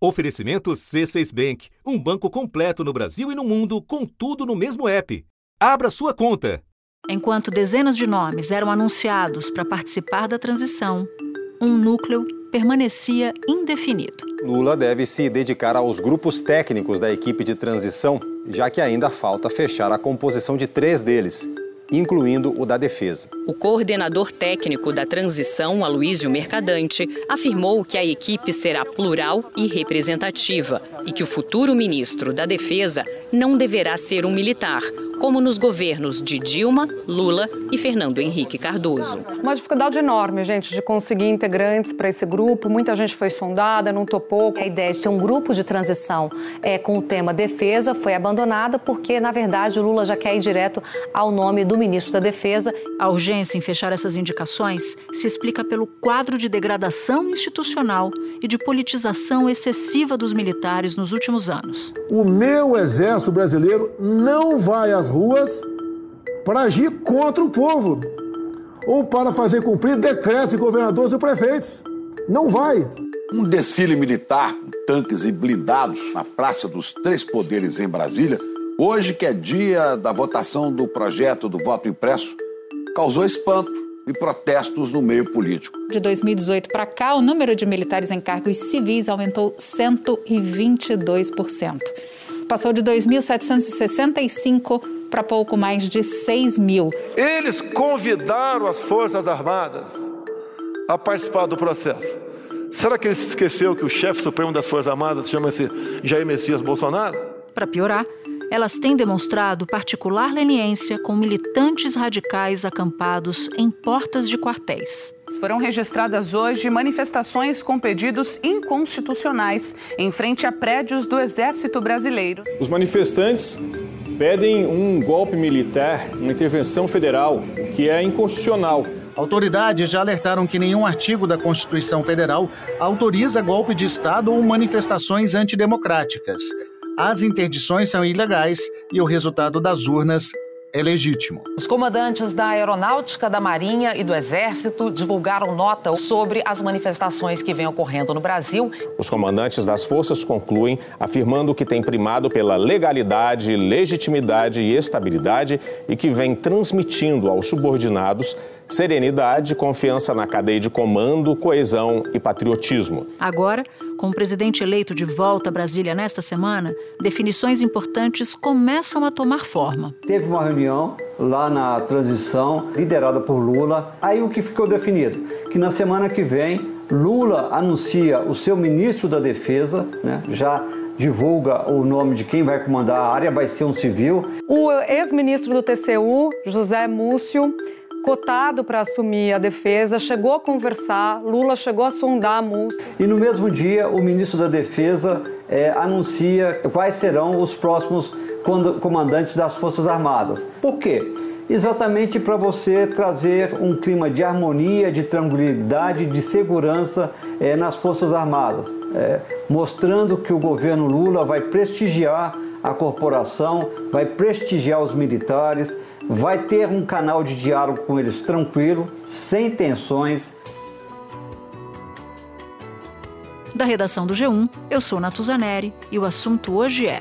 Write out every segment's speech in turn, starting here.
Oferecimento C6 Bank, um banco completo no Brasil e no mundo, com tudo no mesmo app. Abra sua conta. Enquanto dezenas de nomes eram anunciados para participar da transição, um núcleo permanecia indefinido. Lula deve se dedicar aos grupos técnicos da equipe de transição, já que ainda falta fechar a composição de três deles incluindo o da defesa. O coordenador técnico da transição, Aloísio Mercadante, afirmou que a equipe será plural e representativa e que o futuro ministro da Defesa não deverá ser um militar, como nos governos de Dilma, Lula e Fernando Henrique Cardoso. Uma dificuldade enorme, gente, de conseguir integrantes para esse grupo. Muita gente foi sondada, não topou. A ideia de ter um grupo de transição é, com o tema defesa foi abandonada porque, na verdade, o Lula já quer ir direto ao nome do ministro da Defesa. A urgência em fechar essas indicações se explica pelo quadro de degradação institucional e de politização excessiva dos militares nos últimos anos. O meu exército brasileiro não vai às ruas para agir contra o povo ou para fazer cumprir decretos de governadores e prefeitos. Não vai. Um desfile militar com tanques e blindados na Praça dos Três Poderes em Brasília, hoje que é dia da votação do projeto do voto impresso, causou espanto e protestos no meio político. De 2018 para cá, o número de militares em cargos civis aumentou 122%. Passou de 2.765 para pouco mais de 6 mil. Eles convidaram as Forças Armadas a participar do processo. Será que ele se esqueceu que o chefe supremo das Forças Armadas chama-se Jair Messias Bolsonaro? Para piorar, elas têm demonstrado particular leniência com militantes radicais acampados em portas de quartéis. Foram registradas hoje manifestações com pedidos inconstitucionais em frente a prédios do Exército Brasileiro. Os manifestantes pedem um golpe militar, uma intervenção federal, o que é inconstitucional. Autoridades já alertaram que nenhum artigo da Constituição Federal autoriza golpe de Estado ou manifestações antidemocráticas. As interdições são ilegais e o resultado das urnas é legítimo. Os comandantes da Aeronáutica, da Marinha e do Exército divulgaram nota sobre as manifestações que vêm ocorrendo no Brasil. Os comandantes das forças concluem afirmando que tem primado pela legalidade, legitimidade e estabilidade e que vem transmitindo aos subordinados serenidade, confiança na cadeia de comando, coesão e patriotismo. Agora, com o presidente eleito de volta a Brasília nesta semana, definições importantes começam a tomar forma. Teve uma reunião lá na transição, liderada por Lula. Aí o que ficou definido? Que na semana que vem, Lula anuncia o seu ministro da Defesa, né, já divulga o nome de quem vai comandar a área, vai ser um civil. O ex-ministro do TCU, José Múcio, cotado para assumir a defesa, chegou a conversar, Lula chegou a sondar a Múcio. E no mesmo dia, o ministro da Defesa é, anuncia quais serão os próximos comandantes das Forças Armadas. Por quê? Exatamente para você trazer um clima de harmonia, de tranquilidade, de segurança é, nas Forças Armadas, é, mostrando que o governo Lula vai prestigiar a corporação, vai prestigiar os militares, vai ter um canal de diálogo com eles tranquilo, sem tensões. Da redação do G1, eu sou Natuzaneri e o assunto hoje é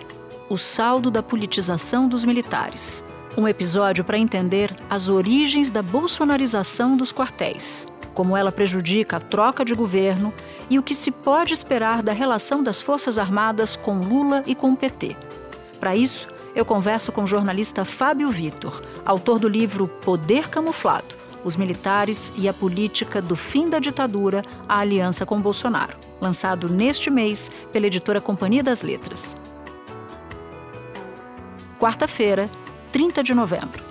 o saldo da politização dos militares. Um episódio para entender as origens da bolsonarização dos quartéis, como ela prejudica a troca de governo e o que se pode esperar da relação das Forças Armadas com Lula e com o PT. Para isso, eu converso com o jornalista Fábio Vitor, autor do livro Poder Camuflado: Os Militares e a Política do Fim da Ditadura, a Aliança com Bolsonaro, lançado neste mês pela editora Companhia das Letras. Quarta-feira, 30 de novembro.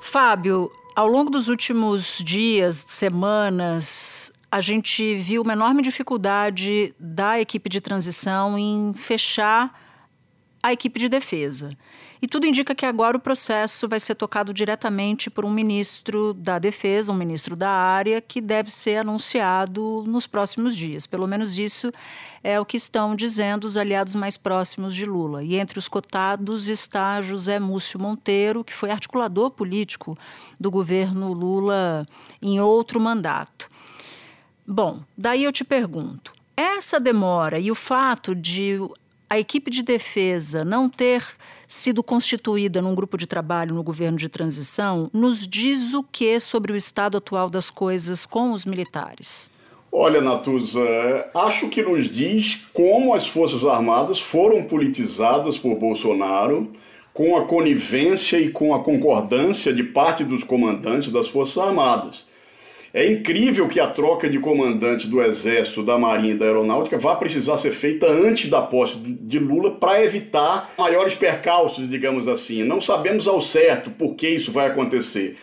Fábio, ao longo dos últimos dias, semanas, a gente viu uma enorme dificuldade da equipe de transição em fechar a equipe de defesa. E tudo indica que agora o processo vai ser tocado diretamente por um ministro da Defesa, um ministro da área, que deve ser anunciado nos próximos dias. Pelo menos isso é o que estão dizendo os aliados mais próximos de Lula. E entre os cotados está José Múcio Monteiro, que foi articulador político do governo Lula em outro mandato. Bom, daí eu te pergunto Essa demora e o fato de a equipe de defesa não ter sido constituída num grupo de trabalho no governo de transição nos diz o que sobre o estado atual das coisas com os militares? Olha, Natuza, acho que nos diz como as Forças Armadas foram politizadas por Bolsonaro, com a conivência e com a concordância de parte dos comandantes das Forças Armadas. É incrível que a troca de comandante do Exército, da Marinha e da Aeronáutica vá precisar ser feita antes da posse de Lula para evitar maiores percalços, digamos assim. Não sabemos ao certo por que isso vai acontecer,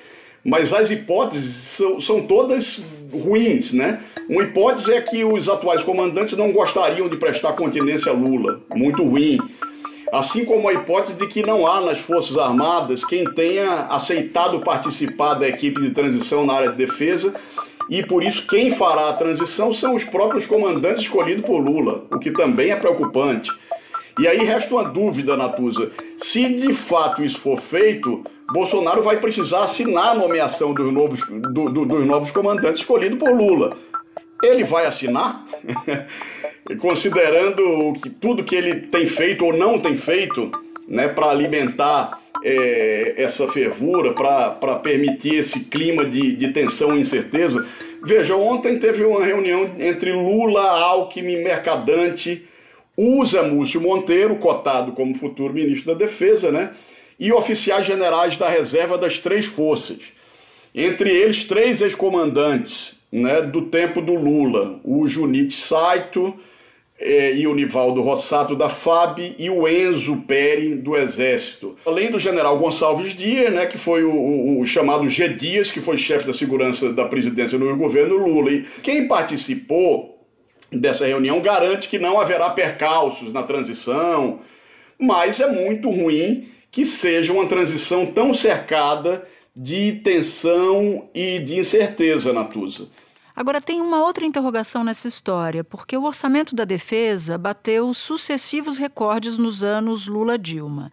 mas as hipóteses são, são todas ruins, né? Uma hipótese é que os atuais comandantes não gostariam de prestar continência a Lula, muito ruim. Assim como a hipótese de que não há nas Forças Armadas quem tenha aceitado participar da equipe de transição na área de defesa, e por isso quem fará a transição são os próprios comandantes escolhidos por Lula, o que também é preocupante. E aí resta uma dúvida, Natuza: se de fato isso for feito, Bolsonaro vai precisar assinar a nomeação dos novos, do, do, dos novos comandantes escolhidos por Lula. Ele vai assinar? considerando que tudo que ele tem feito ou não tem feito né, para alimentar é, essa fervura, para permitir esse clima de, de tensão e incerteza. Veja, ontem teve uma reunião entre Lula, Alckmin, Mercadante, Usa Múcio Monteiro, cotado como futuro ministro da Defesa, né? E oficiais generais da reserva das três forças. Entre eles, três ex-comandantes né, do tempo do Lula: o Junite Saito, é, e o Nivaldo Rossato da FAB e o Enzo Peri do Exército. Além do general Gonçalves Dias, né, que foi o, o, o chamado G. Dias, que foi chefe da segurança da presidência no governo Lula. E quem participou dessa reunião garante que não haverá percalços na transição, mas é muito ruim que seja uma transição tão cercada de tensão e de incerteza, Natuza. Agora, tem uma outra interrogação nessa história, porque o orçamento da defesa bateu sucessivos recordes nos anos Lula-Dilma.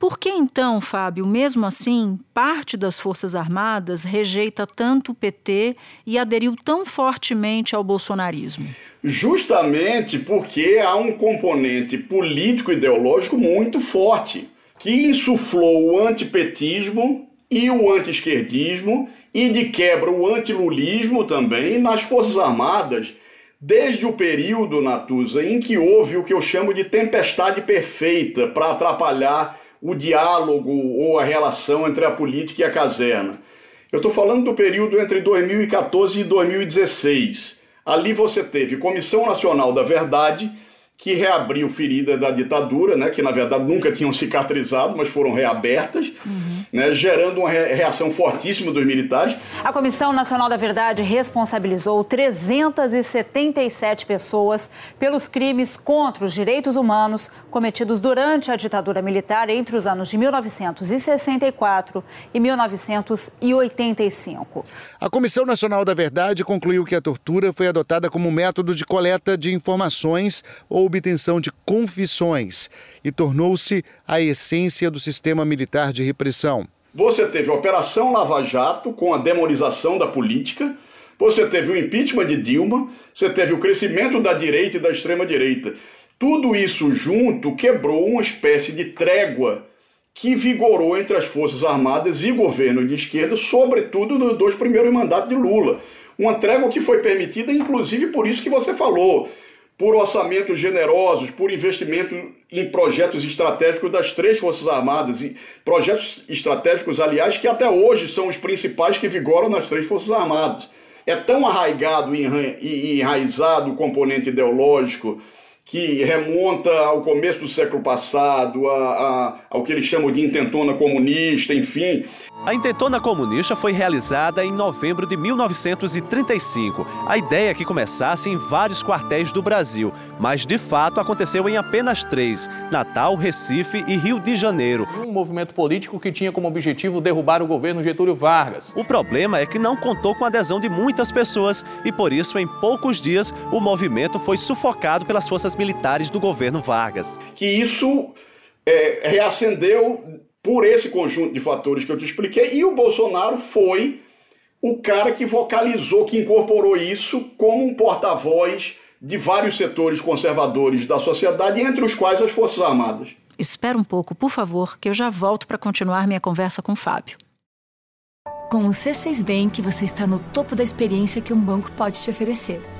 Por que então, Fábio, mesmo assim, parte das Forças Armadas rejeita tanto o PT e aderiu tão fortemente ao bolsonarismo? Justamente porque há um componente político-ideológico muito forte, que insuflou o antipetismo e o anti-esquerdismo e de quebra o antilulismo também nas Forças Armadas, desde o período, Natuza, em que houve o que eu chamo de tempestade perfeita para atrapalhar o diálogo ou a relação entre a política e a caserna. Eu estou falando do período entre 2014 e 2016. Ali você teve Comissão Nacional da Verdade, que reabriu feridas da ditadura, né, que na verdade nunca tinham cicatrizado, mas foram reabertas, uhum. Né, gerando uma reação fortíssima dos militares. A Comissão Nacional da Verdade responsabilizou 377 pessoas pelos crimes contra os direitos humanos cometidos durante a ditadura militar entre os anos de 1964 e 1985. A Comissão Nacional da Verdade concluiu que a tortura foi adotada como método de coleta de informações ou obtenção de confissões e tornou-se a essência do sistema militar de repressão. Você teve a Operação Lava Jato, com a demonização da política, você teve o impeachment de Dilma, você teve o crescimento da direita e da extrema-direita. Tudo isso junto quebrou uma espécie de trégua que vigorou entre as Forças Armadas e governo de esquerda, sobretudo nos dois primeiros mandatos de Lula. Uma trégua que foi permitida, inclusive por isso que você falou por orçamentos generosos, por investimento em projetos estratégicos das três Forças Armadas, e projetos estratégicos, aliás, que até hoje são os principais que vigoram nas três Forças Armadas. É tão arraigado e enraizado o componente ideológico que remonta ao começo do século passado, a, a, ao que eles chamam de intentona comunista, enfim. A intentona comunista foi realizada em novembro de 1935. A ideia é que começasse em vários quartéis do Brasil, mas de fato aconteceu em apenas três: Natal, Recife e Rio de Janeiro. Um movimento político que tinha como objetivo derrubar o governo Getúlio Vargas. O problema é que não contou com a adesão de muitas pessoas e por isso, em poucos dias, o movimento foi sufocado pelas forças militares do governo Vargas. Que isso é, reacendeu por esse conjunto de fatores que eu te expliquei, e o Bolsonaro foi o cara que vocalizou, que incorporou isso como um porta-voz de vários setores conservadores da sociedade, entre os quais as Forças Armadas. Espera um pouco, por favor, que eu já volto para continuar minha conversa com o Fábio. Com o C6 Bank, você está no topo da experiência que um banco pode te oferecer.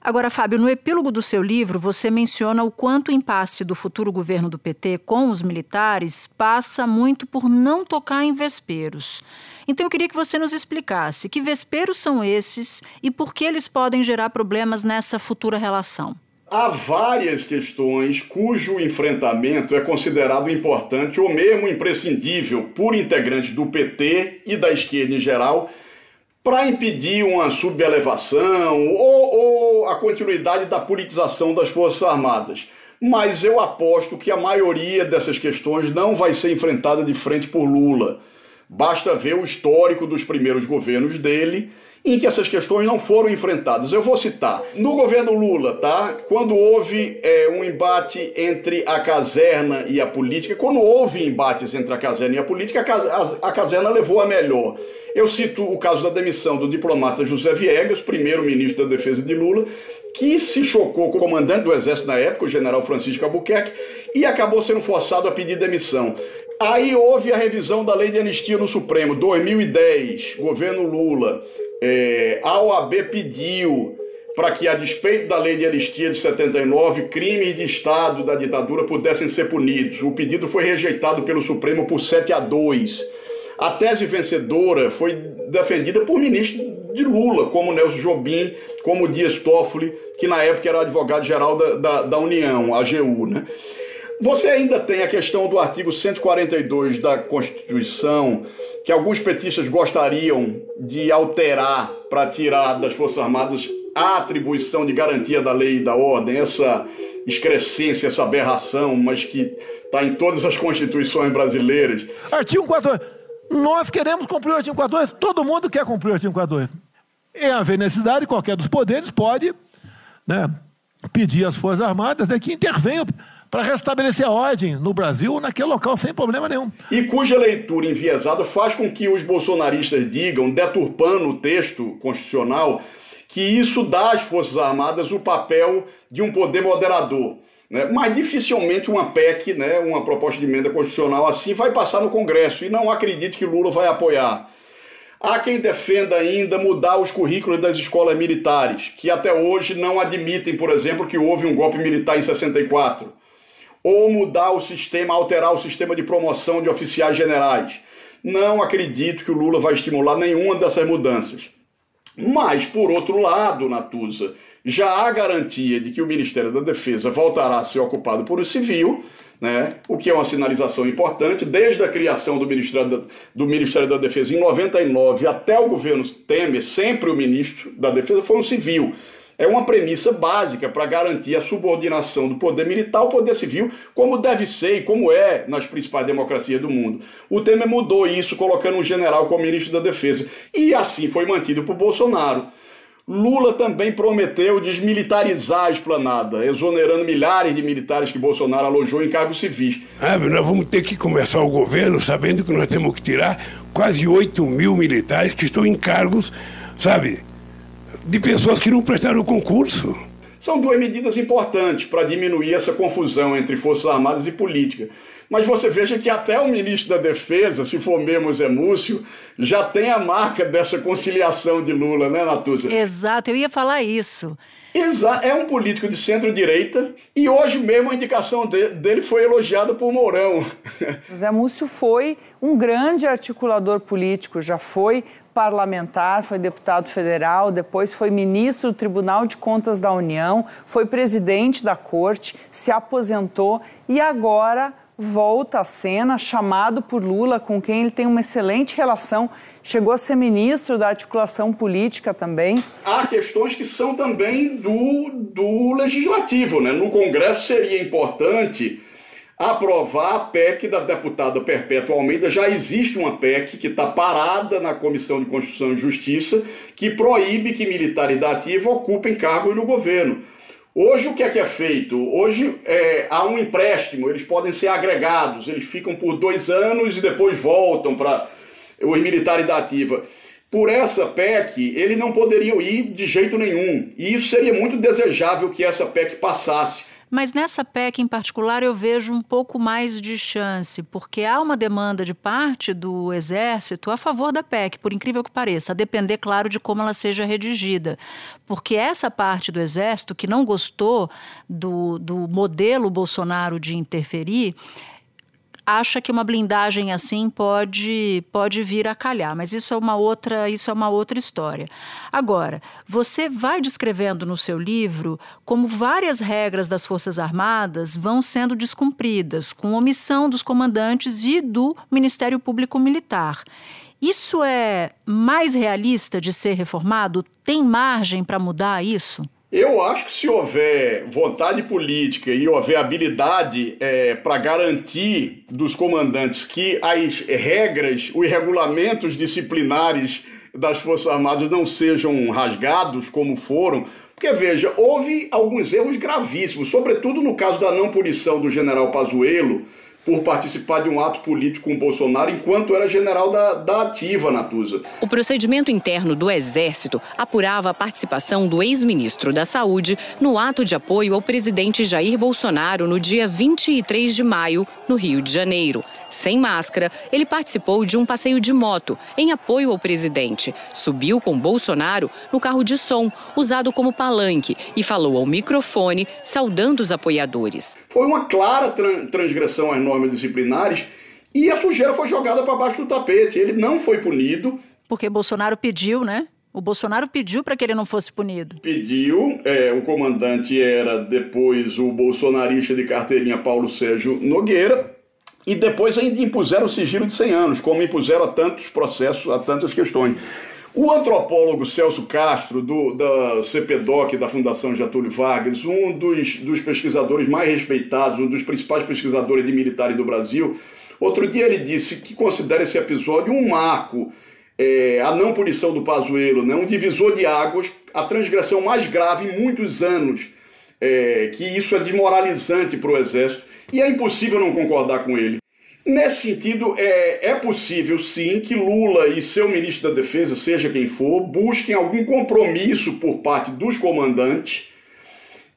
Agora, Fábio, no epílogo do seu livro, você menciona o quanto o impasse do futuro governo do PT com os militares passa muito por não tocar em vesperos. Então, eu queria que você nos explicasse que vesperos são esses e por que eles podem gerar problemas nessa futura relação. Há várias questões cujo enfrentamento é considerado importante ou mesmo imprescindível por integrantes do PT e da esquerda em geral para impedir uma subelevação ou, ou a continuidade da politização das Forças Armadas. Mas eu aposto que a maioria dessas questões não vai ser enfrentada de frente por Lula. Basta ver o histórico dos primeiros governos dele em que essas questões não foram enfrentadas. Eu vou citar. No governo Lula, tá? Quando houve é, um embate entre a caserna e a política, quando houve embates entre a caserna e a política, a, caserna levou a melhor. Eu cito o caso da demissão do diplomata José Viegas, primeiro ministro da Defesa de Lula, que se chocou com o comandante do Exército na época, o general Francisco Albuquerque, e acabou sendo forçado a pedir demissão. Aí houve a revisão da lei de anistia no Supremo, 2010, governo Lula. É, a OAB pediu para que, a despeito da lei de anistia de 79, crimes de Estado da ditadura pudessem ser punidos. O pedido foi rejeitado pelo Supremo por 7 a 2. A tese vencedora foi defendida por ministros de Lula, como Nelson Jobim, como Dias Toffoli, que na época era advogado-geral da, da, da União, AGU. Né? Você ainda tem a questão do artigo 142 da Constituição, que alguns petistas gostariam de alterar para tirar das Forças Armadas a atribuição de garantia da lei e da ordem, essa excrescência, essa aberração, mas que está em todas as constituições brasileiras. Artigo 42. Nós queremos cumprir o artigo 42, todo mundo quer cumprir o artigo 42. Em haver necessidade, qualquer dos poderes pode né, pedir às Forças Armadas né, que intervenham para restabelecer a ordem no Brasil, naquele local, sem problema nenhum. E cuja leitura enviesada faz com que os bolsonaristas digam, deturpando o texto constitucional, que isso dá às Forças Armadas o papel de um poder moderador. Né? Mas dificilmente uma PEC, né, uma proposta de emenda constitucional assim, vai passar no Congresso. E não acredite que Lula vai apoiar. Há quem defenda ainda mudar os currículos das escolas militares, que até hoje não admitem, por exemplo, que houve um golpe militar em 64 ou mudar o sistema, alterar o sistema de promoção de oficiais generais. Não acredito que o Lula vai estimular nenhuma dessas mudanças. Mas, por outro lado, Natuza, já há garantia de que o Ministério da Defesa voltará a ser ocupado por um civil, né? o que é uma sinalização importante, desde a criação do Ministério, da, do Ministério da Defesa em 99 até o governo Temer, sempre o ministro da Defesa foi um civil é uma premissa básica para garantir a subordinação do poder militar ao poder civil, como deve ser e como é nas principais democracias do mundo. O Temer mudou isso, colocando um general como ministro da Defesa, e assim foi mantido por Bolsonaro. Lula também prometeu desmilitarizar a esplanada, exonerando milhares de militares que Bolsonaro alojou em cargos civis. Ah, nós vamos ter que começar o governo sabendo que nós temos que tirar quase 8 mil militares que estão em cargos, sabe, de pessoas que não prestaram o concurso. São duas medidas importantes para diminuir essa confusão entre Forças Armadas e política. Mas você veja que até o ministro da Defesa, se for mesmo Zé Múcio, já tem a marca dessa conciliação de Lula, né, Natuza? Exato, eu ia falar isso. Exato, é um político de centro-direita e hoje mesmo a indicação dele foi elogiada por Mourão. Zé Múcio foi um grande articulador político, já foi parlamentar, foi deputado federal, depois foi ministro do Tribunal de Contas da União, foi presidente da corte, se aposentou e agora volta à cena, chamado por Lula, com quem ele tem uma excelente relação. Chegou a ser ministro da articulação política também. Há questões que são também do, do legislativo. Né? No Congresso seria importante aprovar a PEC da deputada Perpétua Almeida. Já existe uma PEC que está parada na Comissão de Constituição e Justiça que proíbe que militares da ativa ocupem cargos no governo. Hoje o que é que é feito? Hoje é, há um empréstimo, eles podem ser agregados, eles ficam por dois anos e depois voltam para os militares da ativa. Por essa PEC, eles não poderiam ir de jeito nenhum. E isso seria muito desejável que essa PEC passasse. Mas nessa PEC em particular eu vejo um pouco mais de chance, porque há uma demanda de parte do Exército a favor da PEC, por incrível que pareça, a depender, claro, de como ela seja redigida. Porque essa parte do Exército que não gostou do, do modelo Bolsonaro de interferir acha que uma blindagem assim pode pode vir a calhar, mas isso é uma outra isso é uma outra história. Agora, você vai descrevendo no seu livro como várias regras das Forças Armadas vão sendo descumpridas, com omissão dos comandantes e do Ministério Público Militar. Isso é mais realista de ser reformado? Tem margem para mudar isso? Eu acho que se houver vontade política e houver habilidade é, para garantir dos comandantes que as regras, os regulamentos disciplinares das Forças Armadas não sejam rasgados como foram, porque veja, houve alguns erros gravíssimos, sobretudo no caso da não punição do general Pazuello, por participar de um ato político com Bolsonaro enquanto era general da, da ativa Natuza. O procedimento interno do Exército apurava a participação do ex-ministro da Saúde no ato de apoio ao presidente Jair Bolsonaro no dia 23 de maio, no Rio de Janeiro. Sem máscara, ele participou de um passeio de moto em apoio ao presidente. Subiu com Bolsonaro no carro de som, usado como palanque, e falou ao microfone, saudando os apoiadores. Foi uma clara transgressão às normas disciplinares e a sujeira foi jogada para baixo do tapete. Ele não foi punido. Porque Bolsonaro pediu, né? O Bolsonaro pediu para que ele não fosse punido. Pediu, é, o comandante era depois o bolsonarista de carteirinha Paulo Sérgio Nogueira, e depois ainda impuseram o sigilo de 100 anos, como impuseram a tantos processos, a tantas questões. O antropólogo Celso Castro, do, da CPDOC, da Fundação Getúlio Vargas, um dos, dos pesquisadores mais respeitados, um dos principais pesquisadores de militares do Brasil, outro dia ele disse que considera esse episódio um marco, é, a não punição do Pazuello, né, um divisor de águas, a transgressão mais grave em muitos anos, é, que isso é desmoralizante para o Exército e é impossível não concordar com ele. Nesse sentido, é, é possível sim que Lula e seu ministro da Defesa, seja quem for, busquem algum compromisso por parte dos comandantes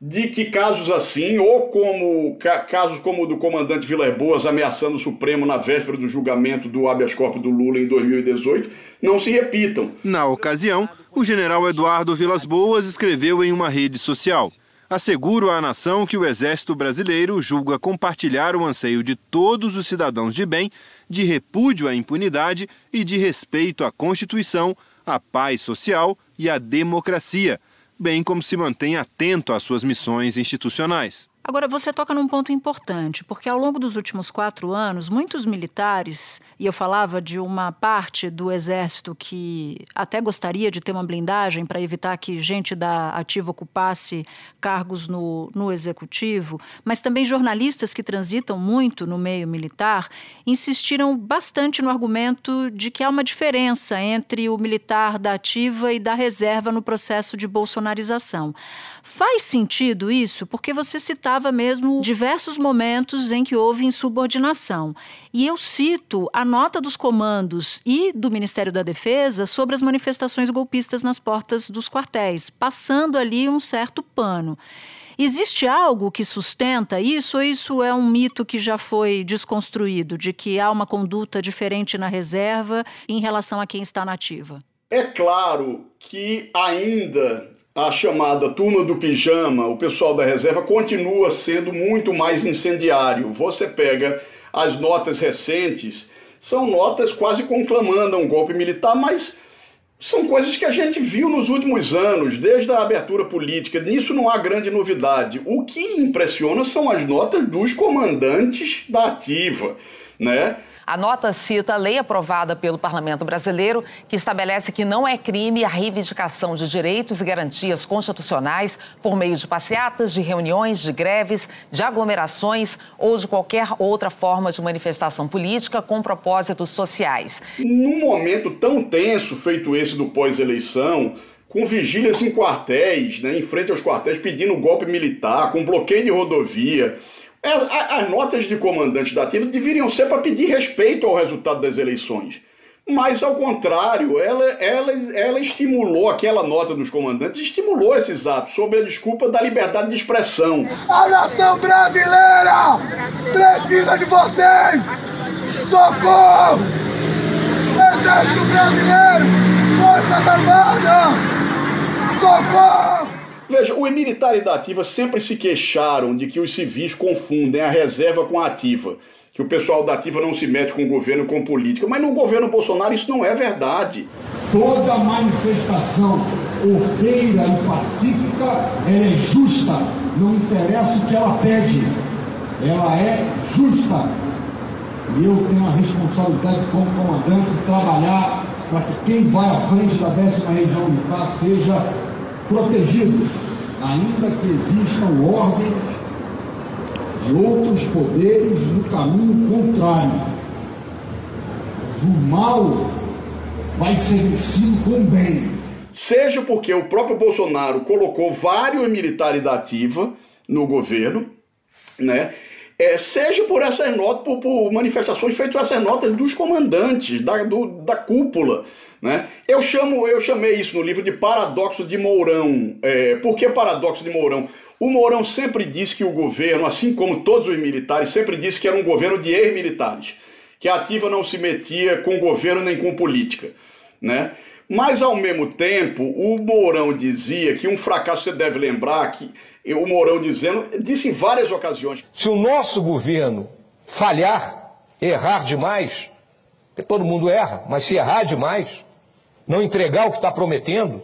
de que casos assim, ou como casos como o do comandante Vilas Boas ameaçando o Supremo na véspera do julgamento do habeas corpus do Lula em 2018, não se repitam. Na ocasião, o general Eduardo Vilas Boas escreveu em uma rede social: asseguro à nação que o Exército Brasileiro julga compartilhar o anseio de todos os cidadãos de bem, de repúdio à impunidade e de respeito à Constituição, à paz social e à democracia, bem como se mantém atento às suas missões institucionais. Agora, você toca num ponto importante, porque ao longo dos últimos quatro anos, muitos militares, e eu falava de uma parte do exército que até gostaria de ter uma blindagem para evitar que gente da ativa ocupasse cargos no, no executivo, mas também jornalistas que transitam muito no meio militar, insistiram bastante no argumento de que há uma diferença entre o militar da ativa e da reserva no processo de bolsonarização. Faz sentido isso? Porque você mesmo diversos momentos em que houve insubordinação. E eu cito a nota dos comandos e do Ministério da Defesa sobre as manifestações golpistas nas portas dos quartéis, passando ali um certo pano. Existe algo que sustenta isso ou isso é um mito que já foi desconstruído, de que há uma conduta diferente na reserva em relação a quem está na ativa? É claro que ainda a chamada turma do pijama, o pessoal da reserva, continua sendo muito mais incendiário. Você pega as notas recentes, são notas quase conclamando um golpe militar, mas são coisas que a gente viu nos últimos anos, desde a abertura política. Nisso não há grande novidade. O que impressiona são as notas dos comandantes da ativa. Né? A nota cita a lei aprovada pelo Parlamento Brasileiro, que estabelece que não é crime a reivindicação de direitos e garantias constitucionais por meio de passeatas, de reuniões, de greves, de aglomerações ou de qualquer outra forma de manifestação política com propósitos sociais. Num momento tão tenso feito esse do pós-eleição, com vigílias em quartéis, né, em frente aos quartéis, pedindo golpe militar, com bloqueio de rodovia. As, as notas de comandantes da ativa deveriam ser para pedir respeito ao resultado das eleições. Mas, ao contrário, ela, ela, ela estimulou, aquela nota dos comandantes, estimulou esses atos sob a desculpa da liberdade de expressão. A nação brasileira precisa de vocês! Socorro! Exército Brasileiro! Forças Armadas! Socorro! Veja, os militares da ativa sempre se queixaram de que os civis confundem a reserva com a ativa. Que o pessoal da ativa não se mete com o governo com política. Mas no governo Bolsonaro isso não é verdade. Toda manifestação ordeira e pacífica é justa. Não interessa o que ela pede. Ela é justa. E eu tenho a responsabilidade como comandante de trabalhar para que quem vai à frente da décima região militar seja protegidos, ainda que existam ordens de outros poderes no caminho contrário. O mal vai ser vencido com o bem. Seja porque o próprio Bolsonaro colocou vários militares da ativa no governo, né? É, seja por essas notas, por, por manifestações feitas essas notas dos comandantes, da, do, da cúpula, né? Eu, chamo, eu chamei isso no livro de Paradoxo de Mourão. É, por que Paradoxo de Mourão? O Mourão sempre disse que o governo, assim como todos os militares, sempre disse que era um governo de ex-militares, que a ativa não se metia com governo nem com política. Né? Mas, ao mesmo tempo, o Mourão dizia que um fracasso, você deve lembrar, que o Mourão dizendo, disse em várias ocasiões. Se o nosso governo falhar, errar demais, todo mundo erra, mas se errar demais, não entregar o que está prometendo,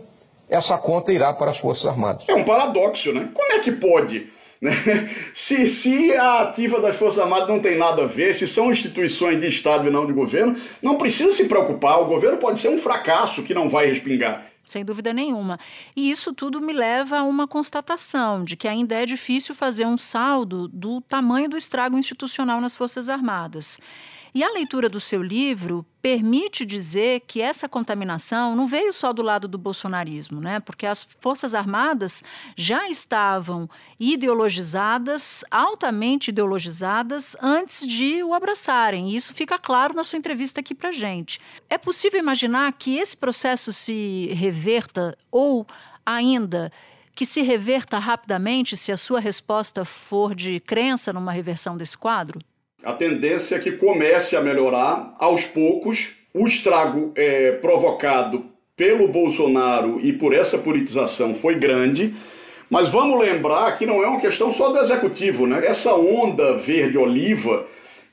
essa conta irá para as Forças Armadas. É um paradoxo, né? Como é que pode? Né? Se, se a ativa das Forças Armadas não tem nada a ver, se são instituições de Estado e não de governo, não precisa se preocupar. O governo pode ser um fracasso que não vai respingar. Sem dúvida nenhuma. E isso tudo me leva a uma constatação de que ainda é difícil fazer um saldo do tamanho do estrago institucional nas Forças Armadas. E a leitura do seu livro permite dizer que essa contaminação não veio só do lado do bolsonarismo, né? Porque as Forças Armadas já estavam ideologizadas, altamente ideologizadas, antes de o abraçarem. E isso fica claro na sua entrevista aqui para gente. É possível imaginar que esse processo se reverta ou ainda que se reverta rapidamente se a sua resposta for de crença numa reversão desse quadro? A tendência é que comece a melhorar aos poucos. O estrago é, provocado pelo Bolsonaro e por essa politização foi grande. Mas vamos lembrar que não é uma questão só do executivo, né? Essa onda verde-oliva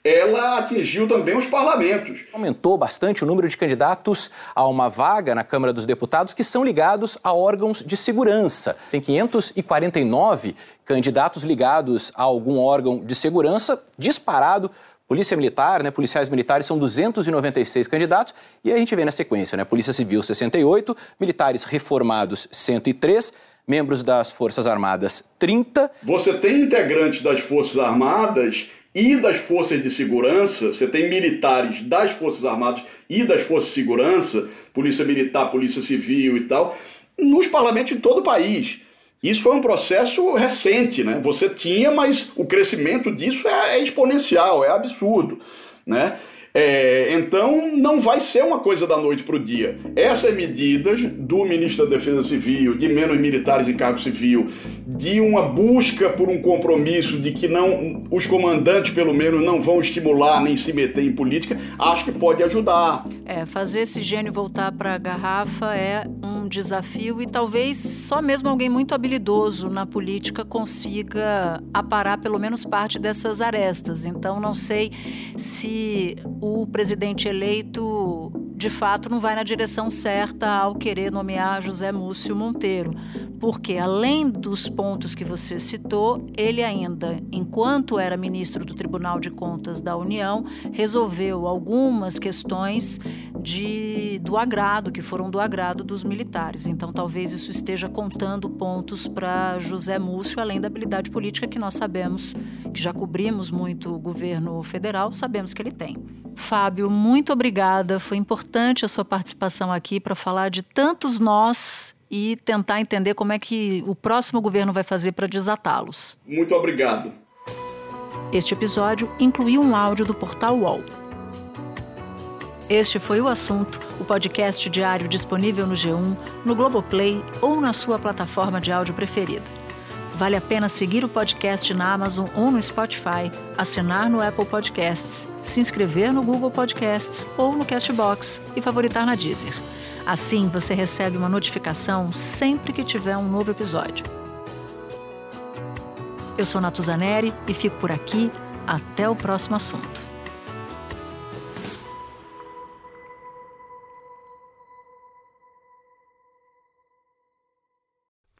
ela atingiu também os parlamentos. Aumentou bastante o número de candidatos a uma vaga na Câmara dos Deputados que são ligados a órgãos de segurança. Tem 549 candidatos ligados a algum órgão de segurança disparado. Polícia Militar, né, policiais militares são 296 candidatos e a gente vê na sequência, né, Polícia Civil 68, militares reformados 103, membros das Forças Armadas 30. Você tem integrantes das Forças Armadas e das forças de segurança, você tem militares das Forças Armadas e das Forças de Segurança, Polícia Militar, Polícia Civil e tal, nos parlamentos de todo o país. Isso foi um processo recente, né? Você tinha, mas o crescimento disso é, é exponencial, é absurdo, né? É, então, não vai ser uma coisa da noite para o dia. Essas medidas do ministro da Defesa Civil, de menos militares em cargo civil, de uma busca por um compromisso de que não os comandantes, pelo menos, não vão estimular nem se meter em política, acho que pode ajudar. É, fazer esse gênio voltar para a garrafa é um desafio e talvez só mesmo alguém muito habilidoso na política consiga aparar pelo menos parte dessas arestas. Então, não sei se o presidente eleito de fato não vai na direção certa ao querer nomear José Múcio Monteiro, porque além dos pontos que você citou, ele ainda, enquanto era ministro do Tribunal de Contas da União, resolveu algumas questões de do agrado que foram do agrado dos militares. Então talvez isso esteja contando pontos para José Múcio, além da habilidade política que nós sabemos que já cobrimos muito o governo federal, sabemos que ele tem. Fábio, muito obrigada. Foi importante a sua participação aqui para falar de tantos nós e tentar entender como é que o próximo governo vai fazer para desatá-los. Muito obrigado. Este episódio incluiu um áudio do portal UOL. Este foi o assunto, o podcast diário disponível no G1, no Globoplay ou na sua plataforma de áudio preferida. Vale a pena seguir o podcast na Amazon ou no Spotify, assinar no Apple Podcasts, se inscrever no Google Podcasts ou no Castbox e favoritar na Deezer. Assim você recebe uma notificação sempre que tiver um novo episódio. Eu sou Natuzaneri e fico por aqui. Até o próximo assunto.